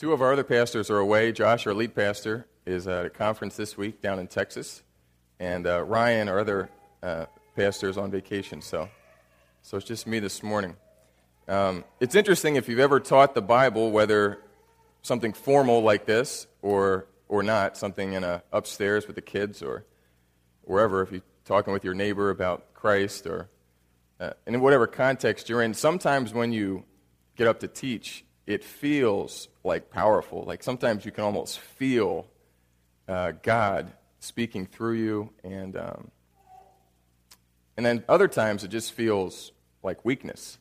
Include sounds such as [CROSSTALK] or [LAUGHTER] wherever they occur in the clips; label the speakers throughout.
Speaker 1: Two of our other pastors are away. Josh, our lead pastor, is at a conference this week down in Texas, and uh, Ryan, our other uh, pastor, is on vacation. So, so it's just me this morning. Um, it's interesting if you've ever taught the Bible, whether something formal like this or or not, something in a upstairs with the kids or wherever. If you're talking with your neighbor about Christ or uh, in whatever context you're in, sometimes when you get up to teach, it feels like powerful. Like sometimes you can almost feel uh, God speaking through you, and um, and then other times it just feels like weakness.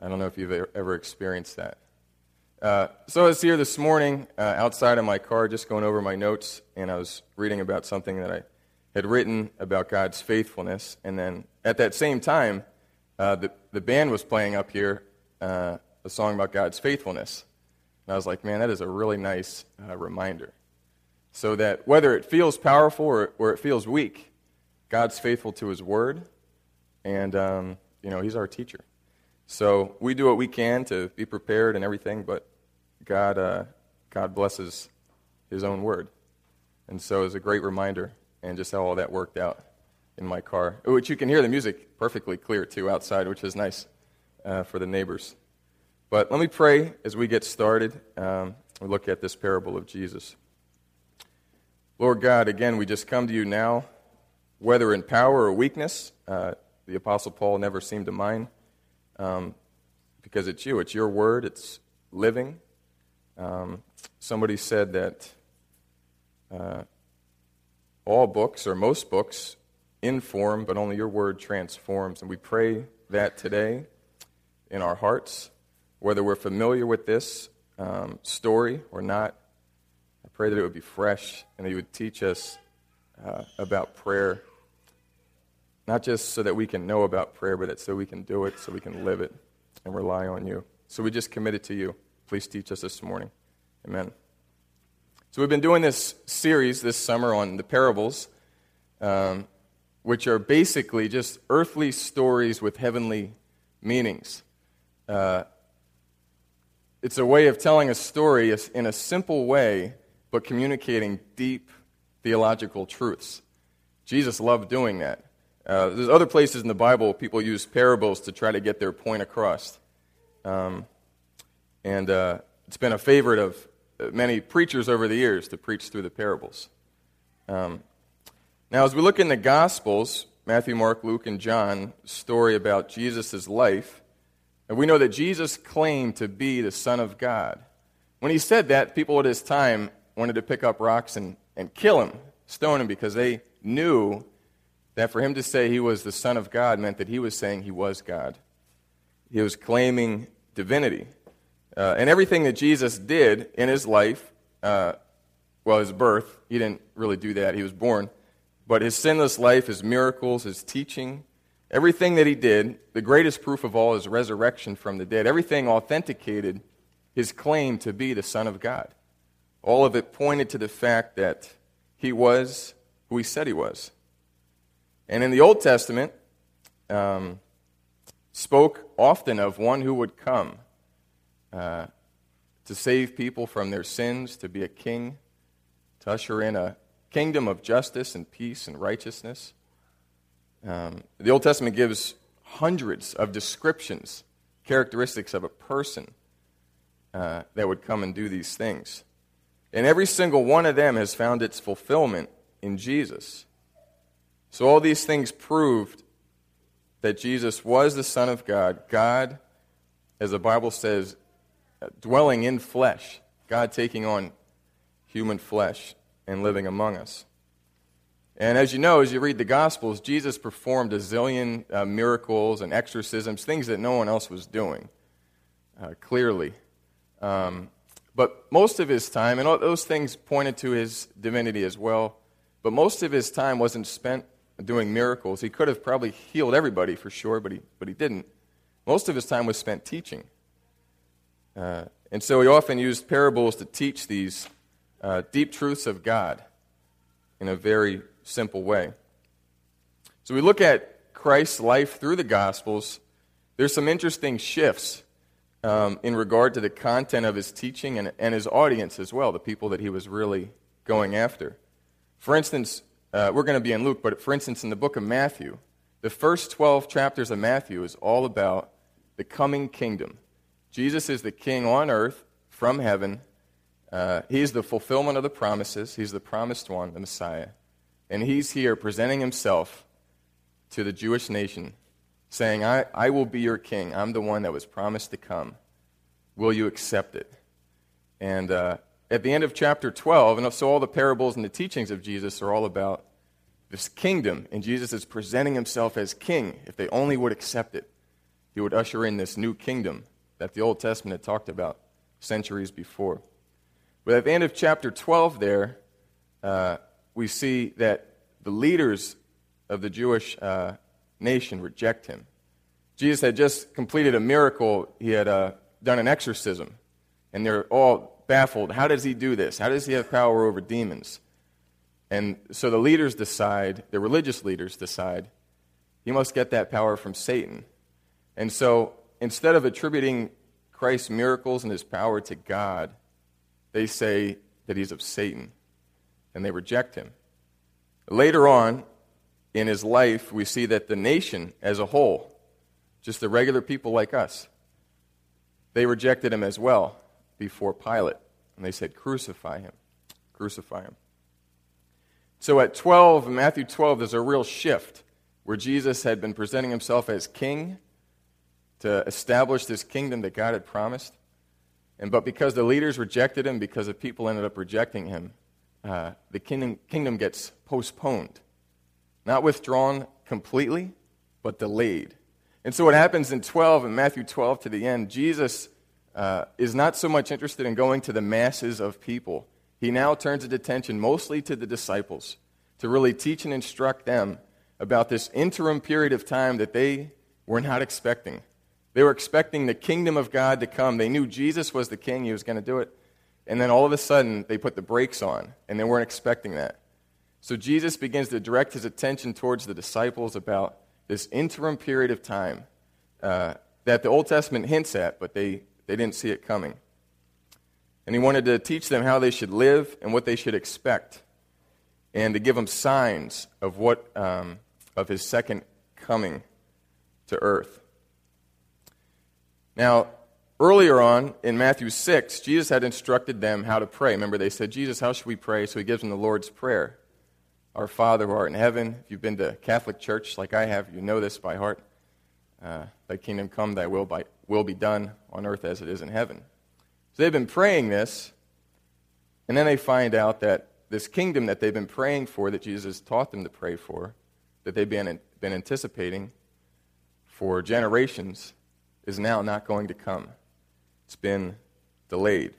Speaker 1: I don't know if you've ever experienced that. Uh, so I was here this morning uh, outside of my car, just going over my notes, and I was reading about something that I had written about God's faithfulness, and then at that same time, uh, the the band was playing up here uh, a song about God's faithfulness. And I was like, man, that is a really nice uh, reminder. So that whether it feels powerful or, or, it feels weak, God's faithful to his word, and, um, you know, he's our teacher. So we do what we can to be prepared and everything, but God, uh, God blesses his own word. And so it was a great reminder, and just how all that worked out in my car, which you can hear the music perfectly clear, too, outside, which is nice uh, for the neighbors. But let me pray as we get started. Um, we look at this parable of Jesus. Lord God, again, we just come to you now, whether in power or weakness. Uh, the Apostle Paul never seemed to mind um, because it's you, it's your word, it's living. Um, somebody said that uh, all books, or most books, inform, but only your word transforms. And we pray that today in our hearts whether we're familiar with this um, story or not. I pray that it would be fresh and that you would teach us uh, about prayer, not just so that we can know about prayer, but that so we can do it, so we can live it and rely on you. So we just commit it to you. Please teach us this morning. Amen. So we've been doing this series this summer on the parables, um, which are basically just earthly stories with heavenly meanings. Uh, it's a way of telling a story in a simple way, but communicating deep theological truths. Jesus loved doing that. Uh, there's other places in the Bible people use parables to try to get their point across. Um, and uh, it's been a favorite of many preachers over the years to preach through the parables. Um, now, as we look in the Gospels, Matthew, Mark, Luke, and John, story about Jesus' life, and we know that Jesus claimed to be the Son of God. When he said that, people at his time wanted to pick up rocks and, and kill him, stone him, because they knew that for him to say he was the Son of God meant that he was saying he was God. He was claiming divinity. Uh, and everything that Jesus did in his life, uh, well, his birth, he didn't really do that, he was born. But his sinless life, his miracles, his teaching, Everything that he did, the greatest proof of all is resurrection from the dead. Everything authenticated his claim to be the Son of God. All of it pointed to the fact that he was who he said he was. And in the Old Testament, um, spoke often of one who would come uh, to save people from their sins, to be a king, to usher in a kingdom of justice and peace and righteousness. Um, the Old Testament gives hundreds of descriptions, characteristics of a person uh, that would come and do these things. And every single one of them has found its fulfillment in Jesus. So all these things proved that Jesus was the Son of God, God, as the Bible says, dwelling in flesh, God taking on human flesh and living among us. And as you know, as you read the Gospels, Jesus performed a zillion uh, miracles and exorcisms, things that no one else was doing, uh, clearly. Um, but most of his time, and all those things pointed to his divinity as well, but most of his time wasn't spent doing miracles. He could have probably healed everybody for sure, but he, but he didn't. Most of his time was spent teaching. Uh, and so he often used parables to teach these uh, deep truths of God in a very simple way. So we look at Christ's life through the Gospels. There's some interesting shifts um, in regard to the content of his teaching and, and his audience as well, the people that he was really going after. For instance, uh, we're going to be in Luke, but for instance, in the book of Matthew, the first 12 chapters of Matthew is all about the coming kingdom. Jesus is the king on earth from heaven. Uh, he's the fulfillment of the promises. He's the promised one, the Messiah. And he's here presenting himself to the Jewish nation, saying, I, I will be your king. I'm the one that was promised to come. Will you accept it? And uh, at the end of chapter 12, and so all the parables and the teachings of Jesus are all about this kingdom, and Jesus is presenting himself as king. If they only would accept it, he would usher in this new kingdom that the Old Testament had talked about centuries before. But at the end of chapter 12, there, uh, we see that the leaders of the Jewish uh, nation reject him. Jesus had just completed a miracle, he had uh, done an exorcism, and they're all baffled. How does he do this? How does he have power over demons? And so the leaders decide, the religious leaders decide, he must get that power from Satan. And so instead of attributing Christ's miracles and his power to God, they say that he's of Satan, and they reject him. Later on in his life, we see that the nation as a whole, just the regular people like us, they rejected him as well before Pilate. And they said, Crucify him. Crucify him. So at 12, Matthew 12, there's a real shift where Jesus had been presenting himself as king to establish this kingdom that God had promised. And but because the leaders rejected him, because the people ended up rejecting him, uh, the kingdom, kingdom gets postponed. Not withdrawn completely, but delayed. And so what happens in 12, in Matthew 12 to the end, Jesus uh, is not so much interested in going to the masses of people. He now turns his attention mostly to the disciples to really teach and instruct them about this interim period of time that they were not expecting. They were expecting the kingdom of God to come. They knew Jesus was the king, he was going to do it. And then all of a sudden, they put the brakes on, and they weren't expecting that. So Jesus begins to direct his attention towards the disciples about this interim period of time uh, that the Old Testament hints at, but they, they didn't see it coming. And he wanted to teach them how they should live and what they should expect, and to give them signs of what um, of his second coming to earth. Now, earlier on in Matthew 6, Jesus had instructed them how to pray. Remember, they said, Jesus, how should we pray? So he gives them the Lord's Prayer. Our Father who art in heaven. If you've been to Catholic church like I have, you know this by heart. Uh, thy kingdom come, thy will, by, will be done on earth as it is in heaven. So they've been praying this, and then they find out that this kingdom that they've been praying for, that Jesus taught them to pray for, that they've been, been anticipating for generations, is now not going to come. It's been delayed.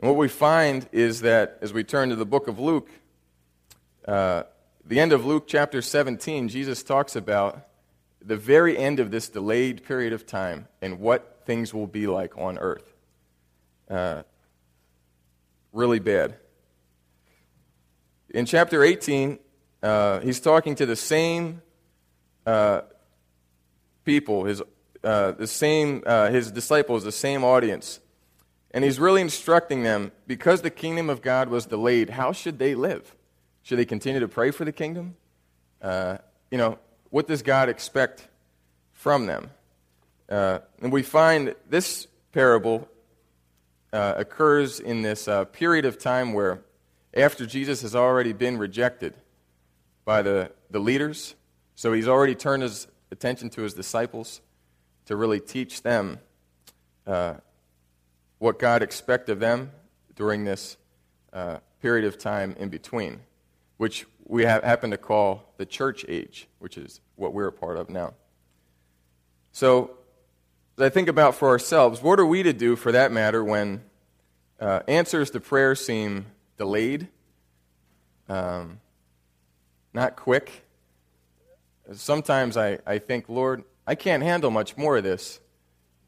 Speaker 1: And what we find is that as we turn to the book of Luke, uh, the end of Luke chapter 17, Jesus talks about the very end of this delayed period of time and what things will be like on earth. Uh, really bad. In chapter 18, uh, he's talking to the same uh, people, his, uh, the same, uh, his disciples, the same audience. And he's really instructing them because the kingdom of God was delayed, how should they live? Should they continue to pray for the kingdom? Uh, you know, what does God expect from them? Uh, and we find this parable uh, occurs in this period of time where, after Jesus has already been rejected by the, the leaders, so he's already turned his attention to his disciples to really teach them uh, what God expects of them during this uh, period of time in between, which we ha- happen to call the church age, which is what we're a part of now. So, as I think about for ourselves, what are we to do for that matter when uh, answers to prayer seem delayed, um, not quick, sometimes I, I think, Lord, I can't handle much more of this.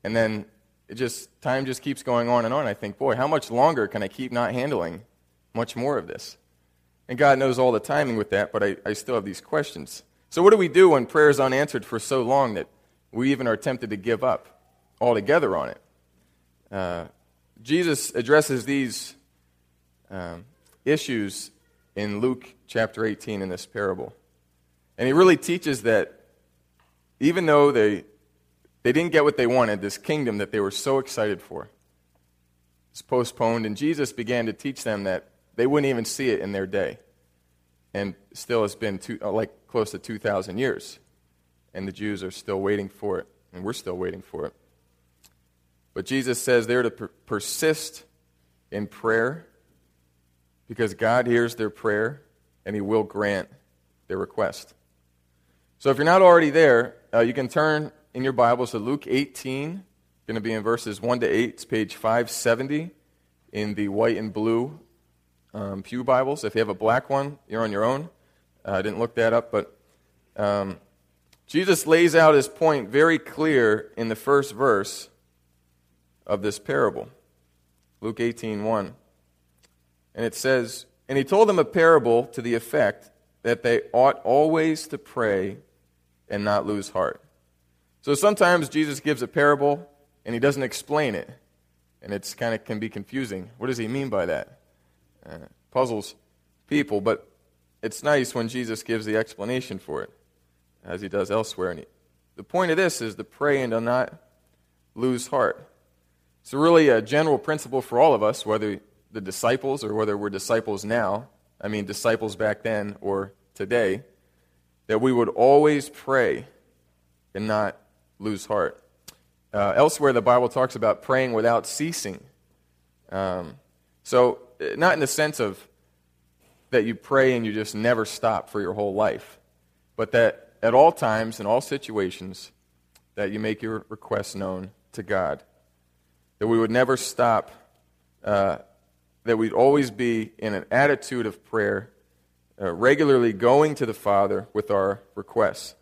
Speaker 1: And then it just time just keeps going on and on. I think, boy, how much longer can I keep not handling much more of this? And God knows all the timing with that, but I, I still have these questions. So what do we do when prayer is unanswered for so long that we even are tempted to give up? altogether on it. Uh, Jesus addresses these um, issues in Luke chapter 18 in this parable. And he really teaches that even though they, they didn't get what they wanted, this kingdom that they were so excited for is postponed, and Jesus began to teach them that they wouldn't even see it in their day. And still, it's been two, uh, like close to 2,000 years, and the Jews are still waiting for it, and we're still waiting for it. But Jesus says they're to per- persist in prayer because God hears their prayer and He will grant their request. So if you're not already there, uh, you can turn in your Bibles to Luke 18, going to be in verses 1 to 8. It's page 570 in the white and blue um, Pew Bibles. If you have a black one, you're on your own. Uh, I didn't look that up, but um, Jesus lays out his point very clear in the first verse of this parable. Luke 18 1. And it says, And he told them a parable to the effect that they ought always to pray and not lose heart. So sometimes Jesus gives a parable and he doesn't explain it. And it's kind of can be confusing. What does he mean by that? Uh, puzzles people, but it's nice when Jesus gives the explanation for it, as he does elsewhere. And he, the point of this is to pray and to not lose heart. It's really a general principle for all of us, whether the disciples or whether we're disciples now, I mean, disciples back then or today, that we would always pray and not lose heart. Uh, elsewhere, the Bible talks about praying without ceasing. Um, so, uh, not in the sense of that you pray and you just never stop for your whole life, but that at all times, in all situations, that you make your requests known to God that we would never stop, uh, that we'd always be in an attitude of prayer, uh, regularly going to the Father with our requests.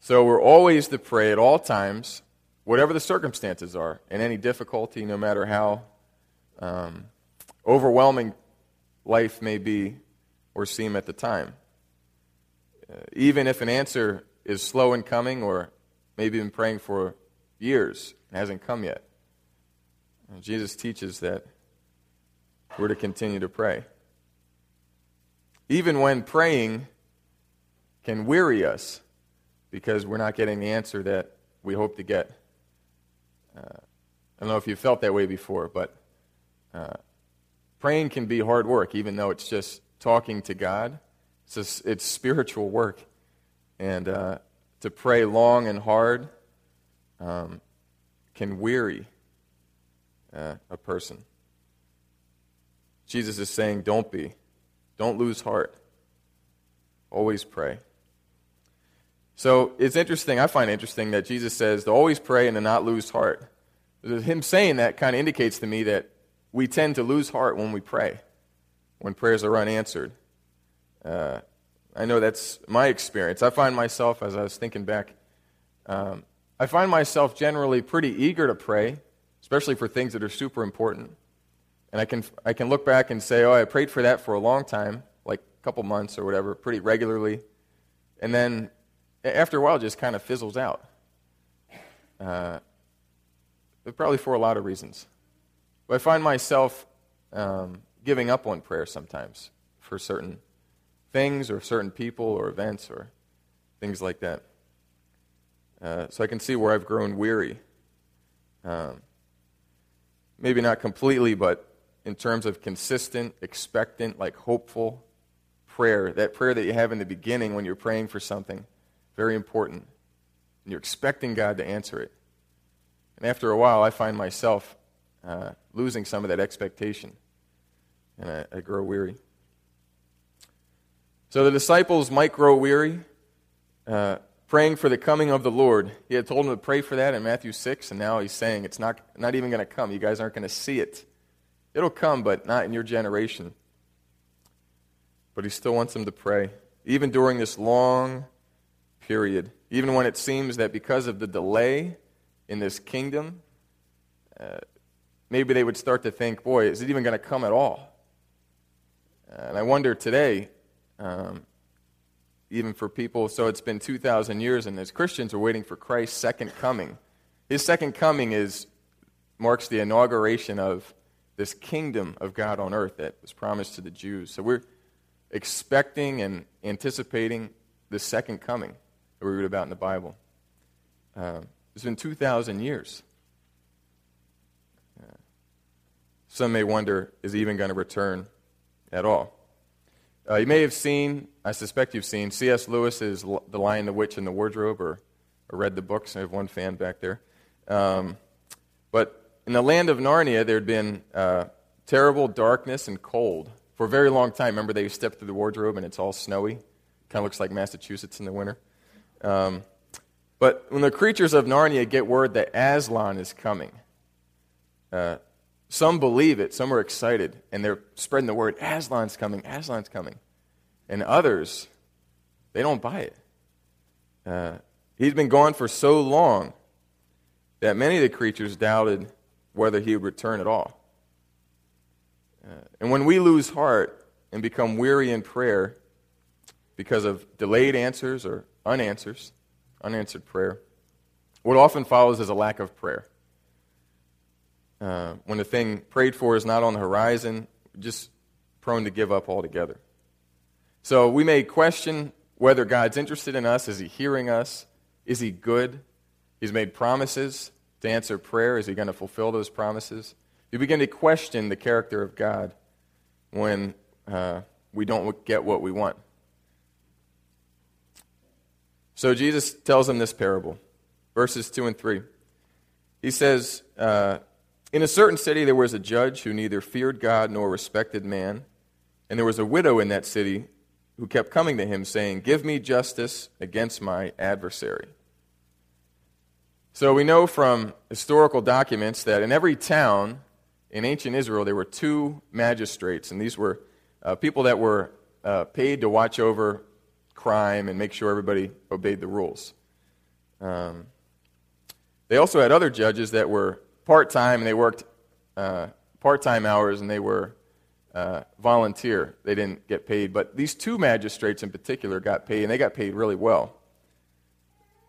Speaker 1: So we're always to pray at all times, whatever the circumstances are, in any difficulty, no matter how um, overwhelming life may be or seem at the time. Uh, even if an answer is slow in coming, or maybe been praying for years and hasn't come yet. And Jesus teaches that we're to continue to pray. Even when praying can weary us because we're not getting the answer that we hope to get. Uh, I don't know if you've felt that way before, but uh, praying can be hard work, even though it's just talking to God. It's, just, it's spiritual work. And uh, to pray long and hard um, can weary uh, a person. Jesus is saying, don't be. Don't lose heart. Always pray. So it's interesting, I find interesting that Jesus says to always pray and to not lose heart. Him saying that kind of indicates to me that we tend to lose heart when we pray, when prayers are unanswered. Uh, I know that's my experience. I find myself, as I was thinking back, um, I find myself generally pretty eager to pray, especially for things that are super important. And I can, I can look back and say, oh, I prayed for that for a long time, like a couple months or whatever, pretty regularly. And then after a while, it just kind of fizzles out. Uh, probably for a lot of reasons. But I find myself um, giving up on prayer sometimes for certain things or certain people or events or things like that. Uh, so I can see where I've grown weary. Um, maybe not completely, but in terms of consistent, expectant, like hopeful prayer, that prayer that you have in the beginning when you're praying for something, very important. And you're expecting God to answer it. And after a while, I find myself uh, losing some of that expectation. And I, I grow weary. So the disciples might grow weary. Uh, praying for the coming of the Lord. He had told them to pray for that in Matthew 6, and now he's saying it's not, not even going to come. You guys aren't going to see it. It'll come, but not in your generation. But he still wants them to pray, even during this long period, even when it seems that because of the delay in this kingdom, uh, maybe they would start to think, boy, is it even going to come at all? And I wonder today, um, even for people. So it's been 2,000 years, and as Christians, are waiting for Christ's second coming. His second coming is, marks the inauguration of this kingdom of God on earth that was promised to the Jews. So we're expecting and anticipating the second coming that we read about in the Bible. Uh, it's been 2,000 years. Uh, some may wonder, is he even going to return at all? Uh, you may have seen, I suspect you've seen, C.S. Lewis's The Lion, the Witch, and the Wardrobe, or, or read the books. I have one fan back there. Um, but in the land of Narnia, there had been uh, terrible darkness and cold for a very long time. Remember, they step through the wardrobe and it's all snowy? Kind of looks like Massachusetts in the winter. Um, but when the creatures of Narnia get word that Aslan is coming, uh, some believe it, some are excited, and they're spreading the word Aslan's coming, Aslan's coming. And others, they don't buy it. Uh, he's been gone for so long that many of the creatures doubted whether he would return at all. Uh, and when we lose heart and become weary in prayer because of delayed answers or unanswers, unanswered prayer, what often follows is a lack of prayer. Uh, when the thing prayed for is not on the horizon, just prone to give up altogether. So we may question whether God's interested in us. Is he hearing us? Is he good? He's made promises to answer prayer? Is he going to fulfill those promises? You begin to question the character of God when uh, we don't get what we want. So Jesus tells them this parable, verses 2 and 3. He says, uh, In a certain city there was a judge who neither feared God nor respected man, and there was a widow in that city who kept coming to him, saying, Give me justice against my adversary. So we know from historical documents that in every town in ancient Israel there were two magistrates, and these were uh, people that were uh, paid to watch over crime and make sure everybody obeyed the rules. Um, they also had other judges that were part time and they worked uh, part time hours and they were uh, volunteer. They didn't get paid. But these two magistrates in particular got paid, and they got paid really well.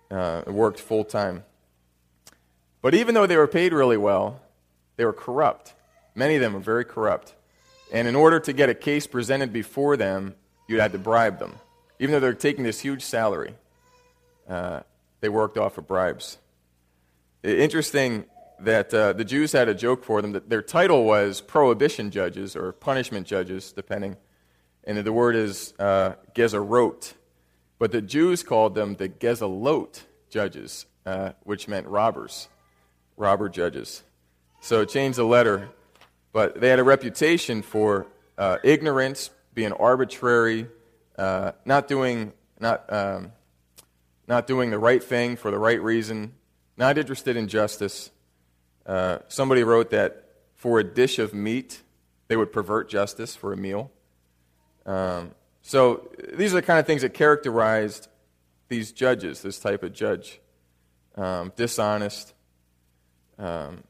Speaker 1: Uh, worked full time. But even though they were paid really well, they were corrupt. Many of them were very corrupt. And in order to get a case presented before them, you'd have to bribe them. Even though they're taking this huge salary, uh, they worked off of bribes. Interesting that uh, the Jews had a joke for them that their title was prohibition judges or punishment judges, depending. And the word is uh, gezerot. But the Jews called them the gezalot judges, uh, which meant robbers robber judges. So change the letter. But they had a reputation for uh, ignorance, being arbitrary, uh, not doing not um, not doing the right thing for the right reason, not interested in justice. Uh, somebody wrote that for a dish of meat, they would pervert justice for a meal. Um, so these are the kind of things that characterized these judges, this type of judge. Um, dishonest, um,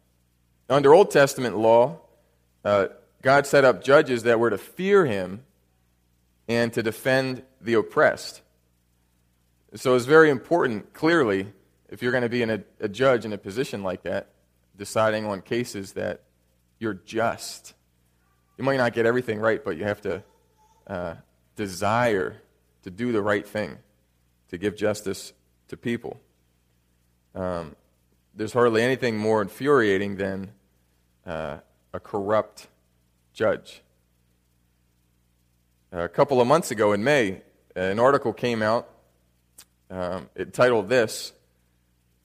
Speaker 1: under Old Testament law, uh, God set up judges that were to fear him and to defend the oppressed. So it's very important, clearly, if you're going to be in a, a judge in a position like that, deciding on cases that you're just. You might not get everything right, but you have to uh, desire to do the right thing, to give justice to people. Um, there's hardly anything more infuriating than uh, a corrupt judge. A couple of months ago in May, an article came out. Um, it titled this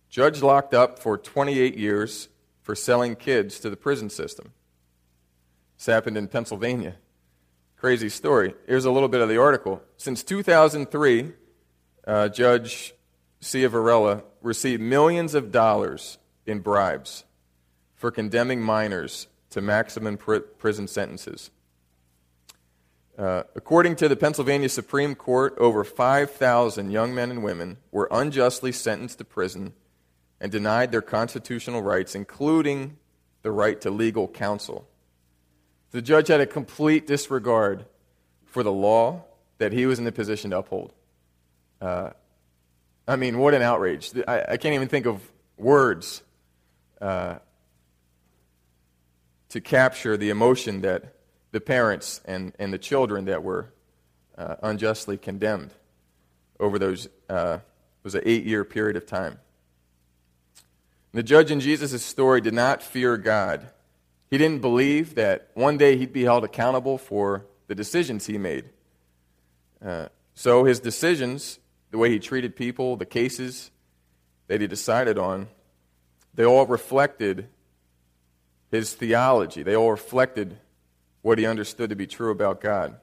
Speaker 1: Judge locked up for 28 years for selling kids to the prison system. This happened in Pennsylvania. Crazy story. Here's a little bit of the article. Since 2003, uh, Judge Ciavarella received millions of dollars in bribes for condemning minors to maximum pr- prison sentences. Uh, according to the Pennsylvania Supreme Court, over 5,000 young men and women were unjustly sentenced to prison and denied their constitutional rights, including the right to legal counsel. The judge had a complete disregard for the law that he was in the position to uphold. Uh, I mean, what an outrage. I, I can't even think of words uh, to capture the emotion that the parents and, and the children that were uh, unjustly condemned over those uh, was an eight year period of time. The judge in Jesus' story did not fear God. He didn't believe that one day he'd be held accountable for the decisions he made. Uh, so his decisions, the way he treated people, the cases that he decided on, they all reflected his theology. They all reflected what he understood to be true about God.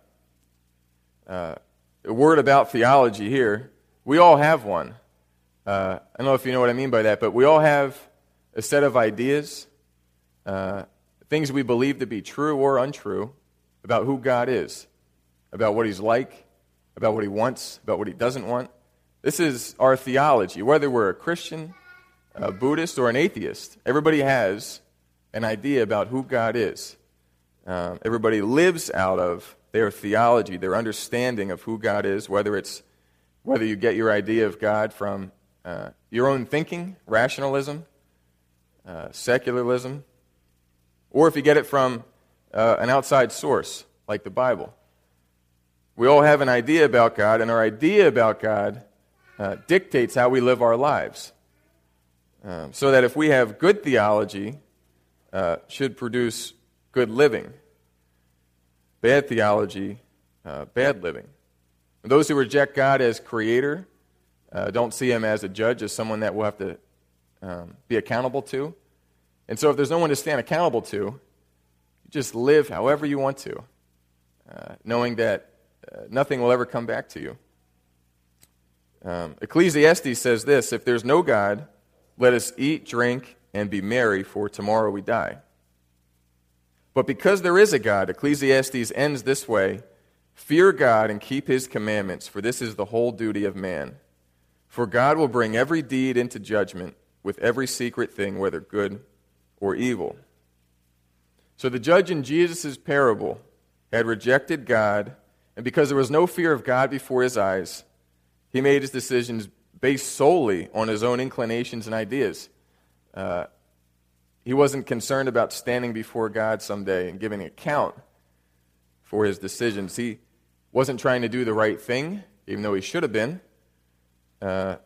Speaker 1: Uh, a word about theology here. We all have one. Uh, I don't know if you know what I mean by that, but we all have a set of ideas, uh, things we believe to be true or untrue about who God is, about what He's like, about what He wants, about what He doesn't want. This is our theology. Whether we're a Christian, a Buddhist, or an atheist, everybody has an idea about who God is. Um, everybody lives out of their theology, their understanding of who God is, whether it's whether you get your idea of God from uh, your own thinking, rationalism, uh, secularism, or if you get it from uh, an outside source like the Bible. We all have an idea about God, and our idea about God uh, dictates how we live our lives. Um, so that if we have good theology, uh, should produce good living. Bad theology, uh, bad living. And those who reject God as creator uh, don't see him as a judge, as someone that we'll have to um, be accountable to. And so, if there's no one to stand accountable to, you just live however you want to, uh, knowing that nothing will ever come back to you. Um, Ecclesiastes says this If there's no God, let us eat, drink, and be merry, for tomorrow we die. But because there is a God, Ecclesiastes ends this way Fear God and keep his commandments, for this is the whole duty of man. For God will bring every deed into judgment with every secret thing, whether good or evil. So the judge in Jesus' parable had rejected God, and because there was no fear of God before his eyes, he made his decisions based solely on his own inclinations and ideas. Uh, he wasn't concerned about standing before God someday and giving account for his decisions. He wasn't trying to do the right thing, even though he should have been. Uh,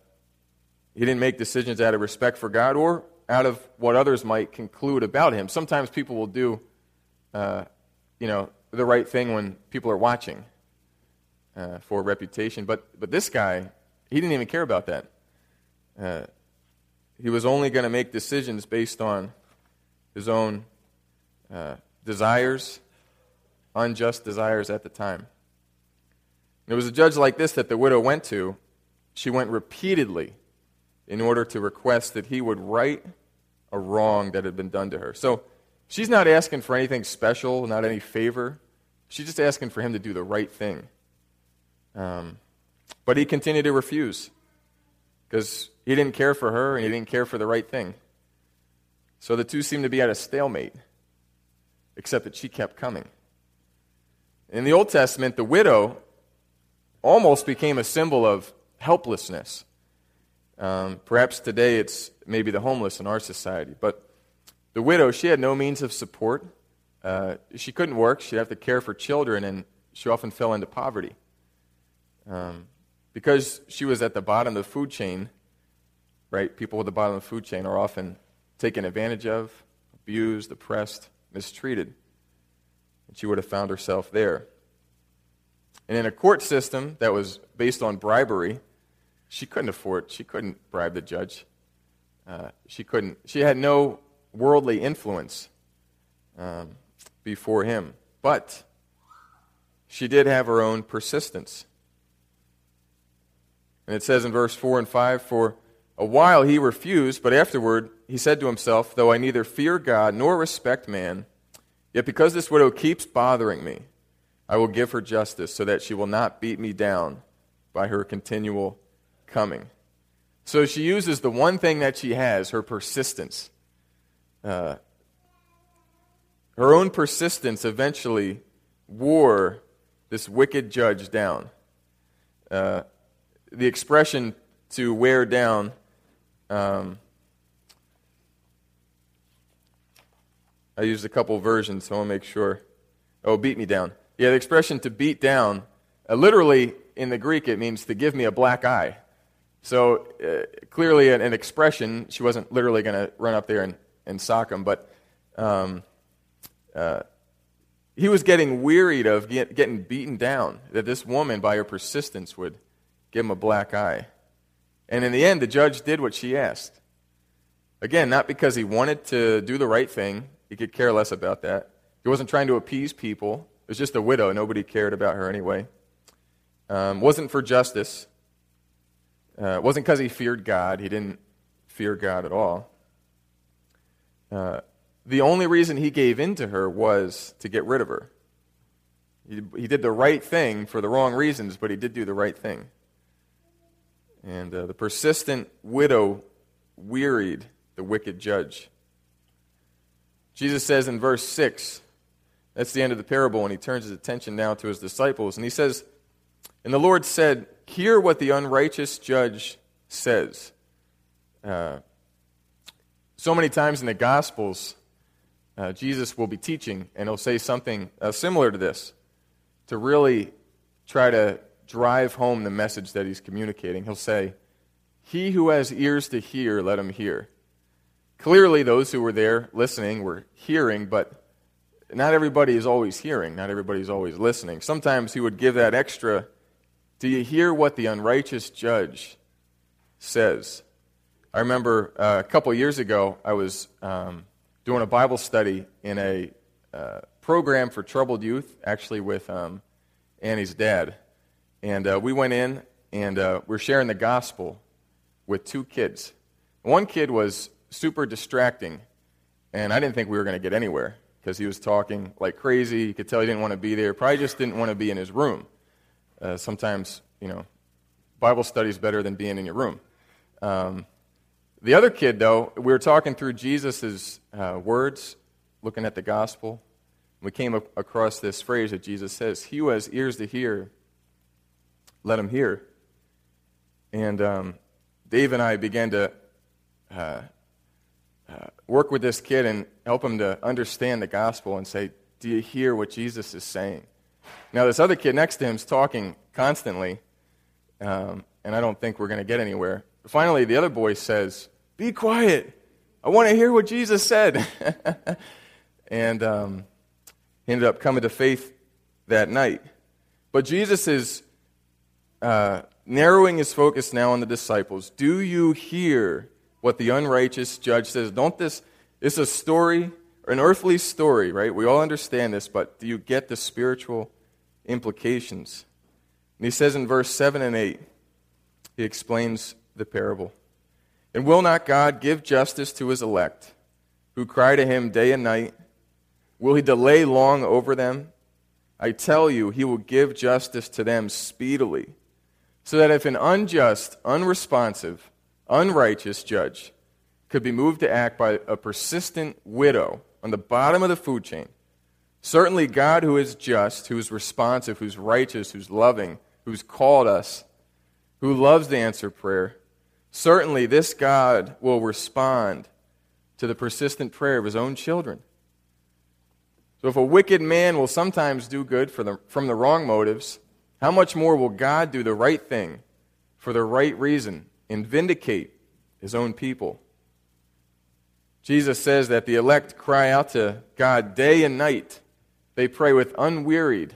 Speaker 1: he didn't make decisions out of respect for God or out of what others might conclude about him. Sometimes people will do, uh, you know, the right thing when people are watching uh, for reputation. But, but this guy, he didn't even care about that. Uh, he was only going to make decisions based on his own uh, desires, unjust desires at the time. it was a judge like this that the widow went to. She went repeatedly in order to request that he would right a wrong that had been done to her. So she's not asking for anything special, not any favor. She's just asking for him to do the right thing. Um, but he continued to refuse because he didn't care for her and he didn't care for the right thing. So the two seemed to be at a stalemate, except that she kept coming. In the Old Testament, the widow almost became a symbol of helplessness. Um, perhaps today it's maybe the homeless in our society. But the widow, she had no means of support. Uh, she couldn't work. She'd have to care for children, and she often fell into poverty. Um, because she was at the bottom of the food chain, right? People at the bottom of the food chain are often taken advantage of, abused, oppressed, mistreated. And she would have found herself there. And in a court system that was based on bribery, she couldn't afford, she couldn't bribe the judge. Uh, she couldn't, she had no worldly influence um, before him. But she did have her own persistence. And it says in verse 4 and 5 For a while he refused, but afterward he said to himself, Though I neither fear God nor respect man, yet because this widow keeps bothering me, I will give her justice so that she will not beat me down by her continual coming. So she uses the one thing that she has, her persistence. Uh, her own persistence eventually wore this wicked judge down. Uh, the expression to wear down. Um, I used a couple versions, so I'll make sure. Oh, beat me down. Yeah, the expression to beat down, uh, literally in the Greek, it means to give me a black eye. So uh, clearly, an, an, expression. She wasn't literally going to run up there and, and sock him, but um, uh, he was getting wearied of get, getting beaten down. That this woman, by her persistence, would give him a black eye. And in the end, the judge did what she asked. Again, not because he wanted to do the right thing, he could care less about that. He wasn't trying to appease people. It was just a widow. Nobody cared about her anyway. Um, wasn't for justice. Uh, wasn't because he feared God. He didn't fear God at all. Uh, the only reason he gave in to her was to get rid of her. He, he did the right thing for the wrong reasons, but he did do the right thing. And uh, the persistent widow wearied the wicked judge. Jesus says in verse 6, that's the end of the parable, and he turns his attention now to his disciples. And he says, And the Lord said, Hear what the unrighteous judge says. Uh, so many times in the Gospels, uh, Jesus will be teaching, and he'll say something uh, similar to this to really try to drive home the message that he's communicating. He'll say, He who has ears to hear, let him hear. Clearly, those who were there listening were hearing, but not everybody is always hearing. Not everybody is always listening. Sometimes he would give that extra Do you hear what the unrighteous judge says? I remember uh, a couple years ago, I was um, doing a Bible study in a uh, program for troubled youth, actually with um, Annie's dad. And uh, we went in and uh, we're sharing the gospel with two kids. One kid was super distracting, and I didn't think we were going to get anywhere because he was talking like crazy. You could tell he didn't want to be there. Probably just didn't want to be in his room. Uh, sometimes, you know, Bible study is better than being in your room. Um, the other kid, though, we were talking through Jesus' uh, words, looking at the gospel. We came across this phrase that Jesus says, He who has ears to hear, let him hear. And um, Dave and I began to uh, uh, work with this kid and help him to understand the gospel and say, Do you hear what Jesus is saying? Now, this other kid next to him is talking constantly, um, and I don't think we're going to get anywhere. Finally, the other boy says, Be quiet. I want to hear what Jesus said. [LAUGHS] and um, he ended up coming to faith that night. But Jesus is uh, narrowing his focus now on the disciples. Do you hear what the unrighteous judge says? Don't this, it's a story, an earthly story, right? We all understand this, but do you get the spiritual implications? And he says in verse 7 and 8, he explains the parable. And will not God give justice to his elect, who cry to him day and night? Will he delay long over them? I tell you, he will give justice to them speedily so that if an unjust, unresponsive, unrighteous judge could be moved to act by a persistent widow on the bottom of the food chain, certainly God, who is just, who is responsive, who's righteous, who's loving, who's called us, who loves to answer prayer, certainly this God will respond to the persistent prayer of his own children. So if a wicked man will sometimes do good the, from the wrong motives, how much more will God do the right thing for the right reason and vindicate his own people? Jesus says that the elect cry out to God day and night. They pray with unwearied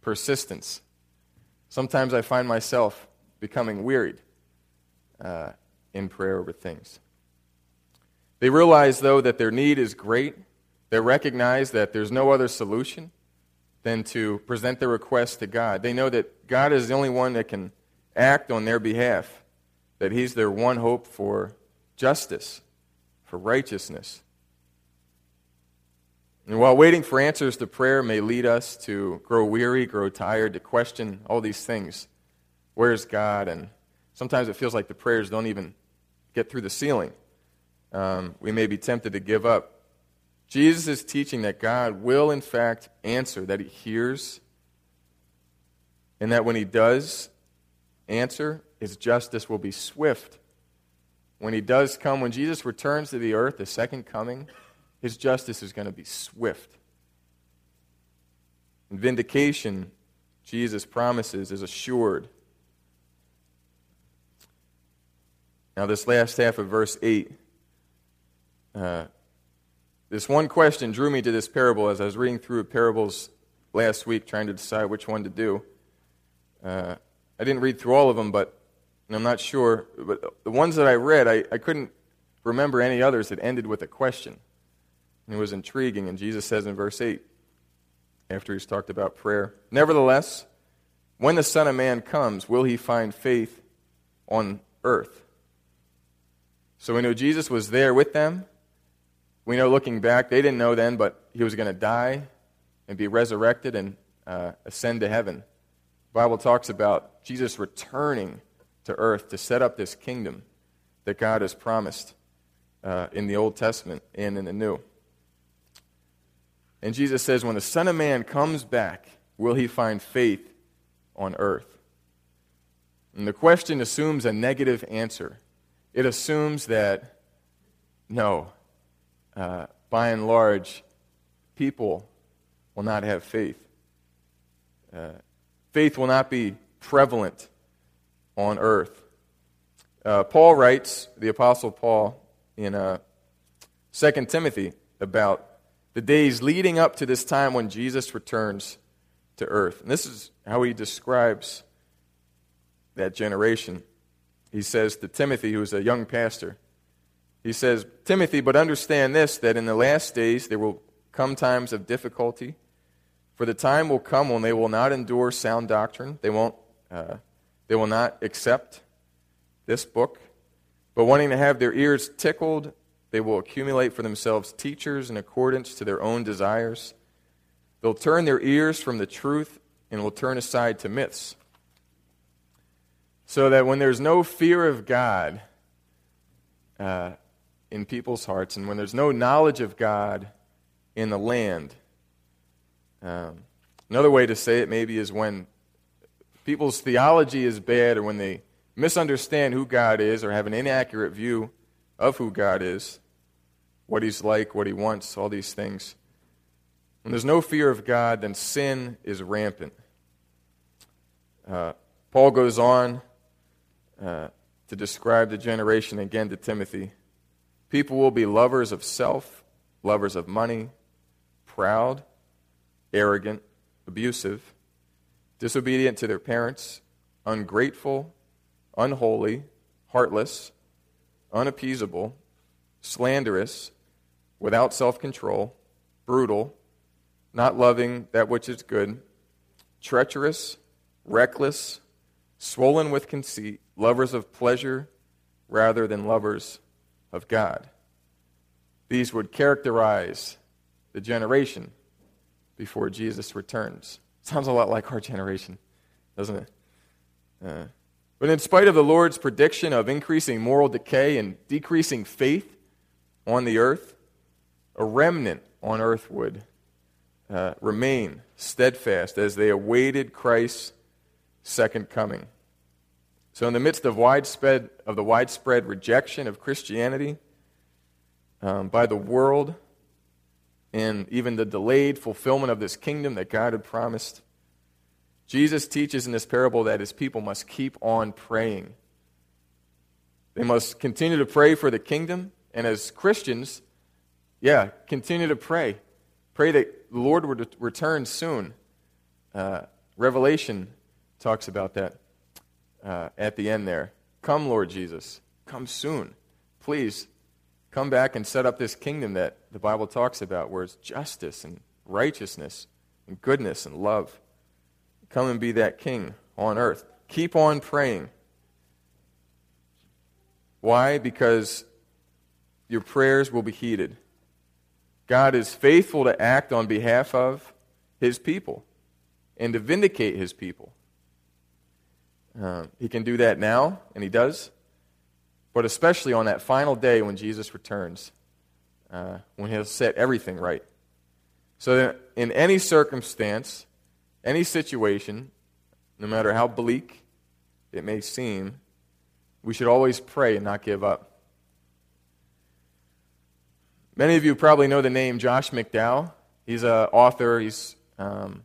Speaker 1: persistence. Sometimes I find myself becoming wearied uh, in prayer over things. They realize, though, that their need is great. They recognize that there's no other solution than to present their request to God. They know that God is the only one that can act on their behalf, that He's their one hope for justice, for righteousness. And while waiting for answers to prayer may lead us to grow weary, grow tired, to question all these things where's God? And sometimes it feels like the prayers don't even get through the ceiling. Um, we may be tempted to give up. Jesus is teaching that God will, in fact, answer, that He hears, and that when He does answer, his justice will be swift. When he does come, when Jesus returns to the earth, the second coming, his justice is going to be swift. And vindication, Jesus promises, is assured. Now, this last half of verse 8, uh, this one question drew me to this parable as I was reading through parables last week, trying to decide which one to do. Uh, I didn't read through all of them, but I'm not sure. But the ones that I read, I, I couldn't remember any others that ended with a question. And it was intriguing. And Jesus says in verse 8, after he's talked about prayer, Nevertheless, when the Son of Man comes, will he find faith on earth? So we know Jesus was there with them. We know looking back, they didn't know then, but he was going to die and be resurrected and uh, ascend to heaven. The Bible talks about Jesus returning to earth to set up this kingdom that God has promised uh, in the Old Testament and in the New. And Jesus says, When the Son of Man comes back, will he find faith on earth? And the question assumes a negative answer. It assumes that, no, uh, by and large, people will not have faith. Uh, faith will not be prevalent on earth. Uh, Paul writes, the Apostle Paul, in uh, 2 Timothy, about the days leading up to this time when Jesus returns to earth. And this is how he describes that generation. He says to Timothy, who is a young pastor, he says, Timothy, but understand this, that in the last days there will come times of difficulty. For the time will come when they will not endure sound doctrine. They, won't, uh, they will not accept this book. But wanting to have their ears tickled, they will accumulate for themselves teachers in accordance to their own desires. They'll turn their ears from the truth and will turn aside to myths. So that when there's no fear of God, uh, in people's hearts, and when there's no knowledge of God in the land. Um, another way to say it maybe is when people's theology is bad or when they misunderstand who God is or have an inaccurate view of who God is, what He's like, what He wants, all these things. When there's no fear of God, then sin is rampant. Uh, Paul goes on uh, to describe the generation again to Timothy. People will be lovers of self, lovers of money, proud, arrogant, abusive, disobedient to their parents, ungrateful, unholy, heartless, unappeasable, slanderous, without self control, brutal, not loving that which is good, treacherous, reckless, swollen with conceit, lovers of pleasure rather than lovers of God. These would characterize the generation before Jesus returns. Sounds a lot like our generation, doesn't it? Uh, but in spite of the Lord's prediction of increasing moral decay and decreasing faith on the earth, a remnant on earth would uh, remain steadfast as they awaited Christ's second coming. So, in the midst of widespread of the widespread rejection of Christianity um, by the world, and even the delayed fulfillment of this kingdom that God had promised, Jesus teaches in this parable that his people must keep on praying. They must continue to pray for the kingdom, and as Christians, yeah, continue to pray. Pray that the Lord would return soon. Uh, Revelation talks about that uh, at the end there. Come, Lord Jesus. Come soon. Please come back and set up this kingdom that the Bible talks about, where it's justice and righteousness and goodness and love. Come and be that king on earth. Keep on praying. Why? Because your prayers will be heeded. God is faithful to act on behalf of his people and to vindicate his people. Uh, he can do that now, and he does, but especially on that final day when Jesus returns, uh, when he'll set everything right. So in any circumstance, any situation, no matter how bleak it may seem, we should always pray and not give up. Many of you probably know the name Josh McDowell. He's an author. He's um,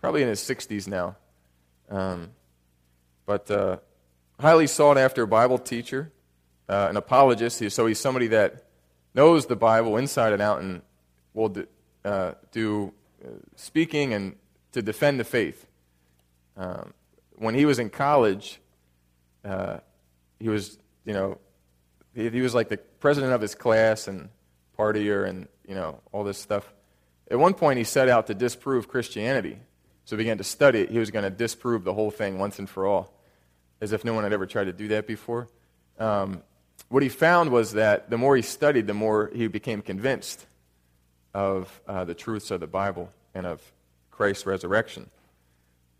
Speaker 1: probably in his 60s now. Um, but uh, highly sought after Bible teacher, uh, an apologist. So he's somebody that knows the Bible inside and out and will do, uh, do uh, speaking and to defend the faith. Um, when he was in college, uh, he was, you know, he, he, was like the president of his class and partier and, you know, all this stuff. At one point, he set out to disprove Christianity. So he began to study it. He was going to disprove the whole thing once and for all, as if no one had ever tried to do that before. Um, what he found was that the more he studied, the more he became convinced of uh, the truths of the Bible and of Christ's resurrection.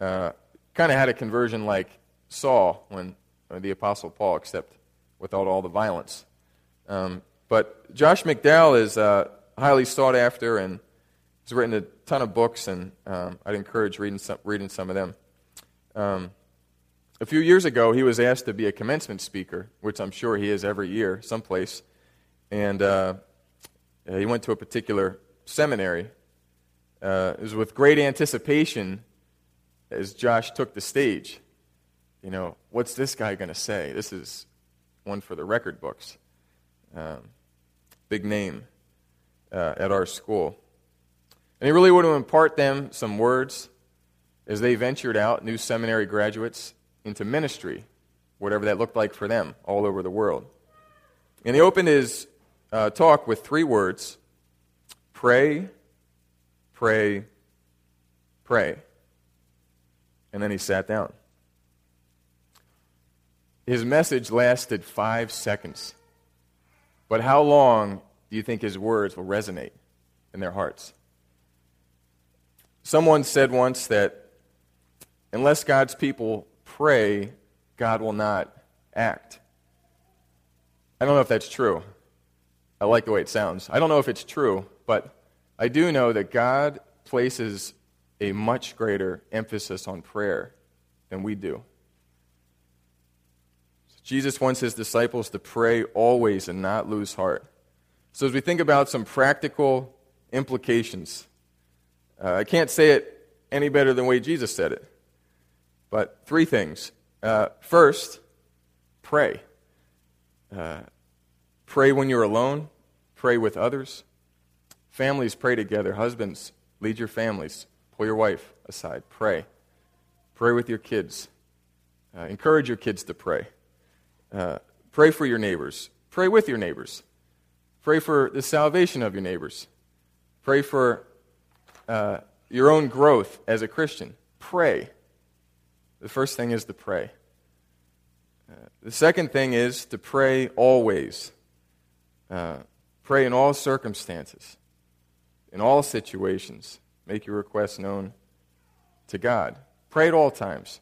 Speaker 1: Uh, kind of had a conversion like Saul when the Apostle Paul, except without all the violence. Um, but Josh McDowell is uh, highly sought after and he's written a ton of books, and um, I'd encourage reading some, reading some of them. Um, a few years ago, he was asked to be a commencement speaker, which I'm sure he is every year, someplace. And uh, he went to a particular seminary. Uh, it was with great anticipation as Josh took the stage. You know, what's this guy going to say? This is one for the record books. Um, big name uh, at our school. And he really wanted to impart them some words as they ventured out, new seminary graduates, into ministry, whatever that looked like for them all over the world. And he opened his uh, talk with three words pray, pray, pray. And then he sat down. His message lasted five seconds. But how long do you think his words will resonate in their hearts? Someone said once that unless God's people pray, God will not act. I don't know if that's true. I like the way it sounds. I don't know if it's true, but I do know that God places a much greater emphasis on prayer than we do. Jesus wants his disciples to pray always and not lose heart. So, as we think about some practical implications, uh, I can't say it any better than the way Jesus said it. But three things. Uh, first, pray. Uh, pray when you're alone, pray with others. Families pray together. Husbands, lead your families. Pull your wife aside. Pray. Pray with your kids. Uh, encourage your kids to pray. Uh, pray for your neighbors. Pray with your neighbors. Pray for the salvation of your neighbors. Pray for uh, your own growth as a Christian. Pray. The first thing is to pray. Uh, the second thing is to pray always. Uh, pray in all circumstances, in all situations. Make your requests known to God. Pray at all times.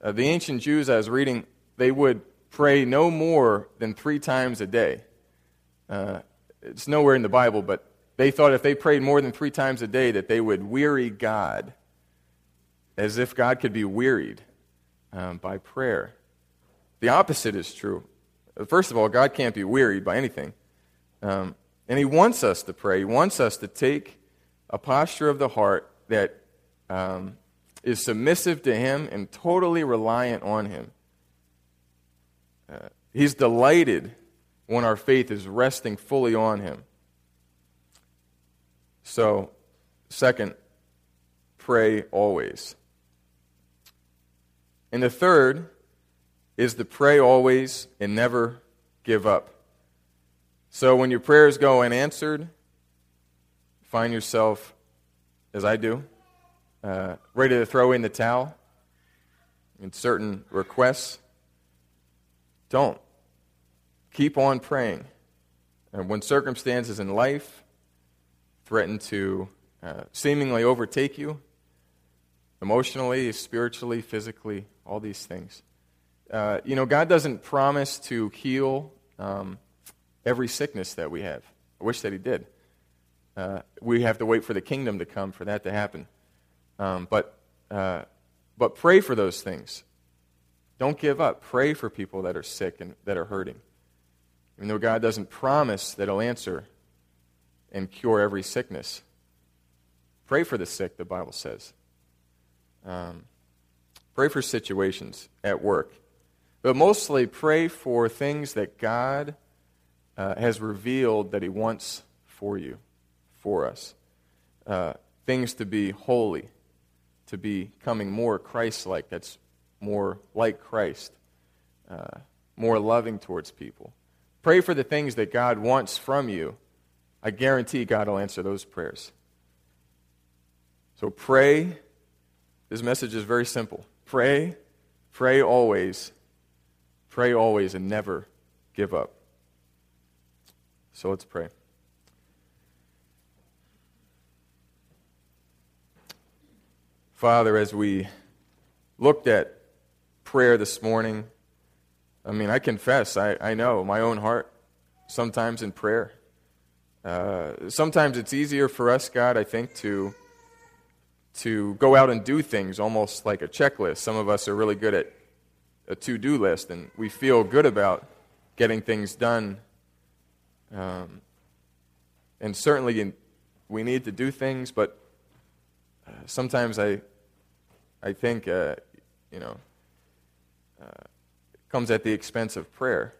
Speaker 1: Uh, the ancient Jews, I was reading, they would pray no more than three times a day. Uh, it's nowhere in the Bible, but they thought if they prayed more than three times a day that they would weary God as if God could be wearied um, by prayer. The opposite is true. First of all, God can't be wearied by anything. Um, and He wants us to pray. He wants us to take a posture of the heart that um, is submissive to Him and totally reliant on Him. Uh, he's delighted when our faith is resting fully on Him. So, second, pray always. And the third is to pray always and never give up. So when your prayers go unanswered, find yourself, as I do, uh, ready to throw in the towel in certain requests. Don't. Keep on praying. And when circumstances in life threaten to uh, seemingly overtake you, emotionally, spiritually, physically, all these things. Uh, you know, God doesn't promise to heal um, every sickness that we have. I wish that He did. Uh, we have to wait for the kingdom to come for that to happen. Um, but, uh, but pray for those things. Don't give up. Pray for people that are sick and that are hurting. Even though God doesn't promise that He'll answer and cure every sickness, pray for the sick, the Bible says. Um, pray for situations at work. But mostly pray for things that God uh, has revealed that He wants for you, for us. Uh, things to be holy, to be becoming more Christ like, that's more like Christ, uh, more loving towards people. Pray for the things that God wants from you. I guarantee God will answer those prayers. So pray. This message is very simple. Pray, pray always, pray always, and never give up. So let's pray. Father, as we looked at prayer this morning, I mean, I confess, I, I know my own heart sometimes in prayer. Uh, sometimes it's easier for us, God, I think, to, to go out and do things almost like a checklist. Some of us are really good at a to do list, and we feel good about getting things done. Um, and certainly, in, we need to do things, but uh, sometimes I, I think, uh, you know, uh, comes at the expense of prayer.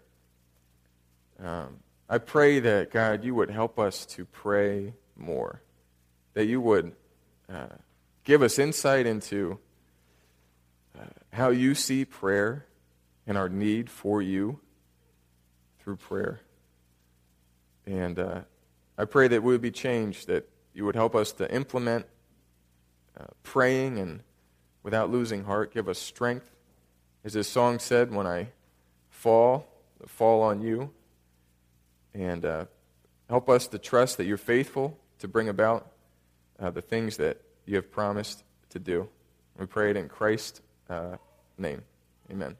Speaker 1: Um, I pray that, God, you would help us to pray more, that you would uh, give us insight into uh, how you see prayer and our need for you through prayer. And uh, I pray that we would be changed, that you would help us to implement uh, praying and without losing heart, give us strength. As this song said, when I fall, fall on you. And uh, help us to trust that you're faithful to bring about uh, the things that you have promised to do. We pray it in Christ's uh, name. Amen.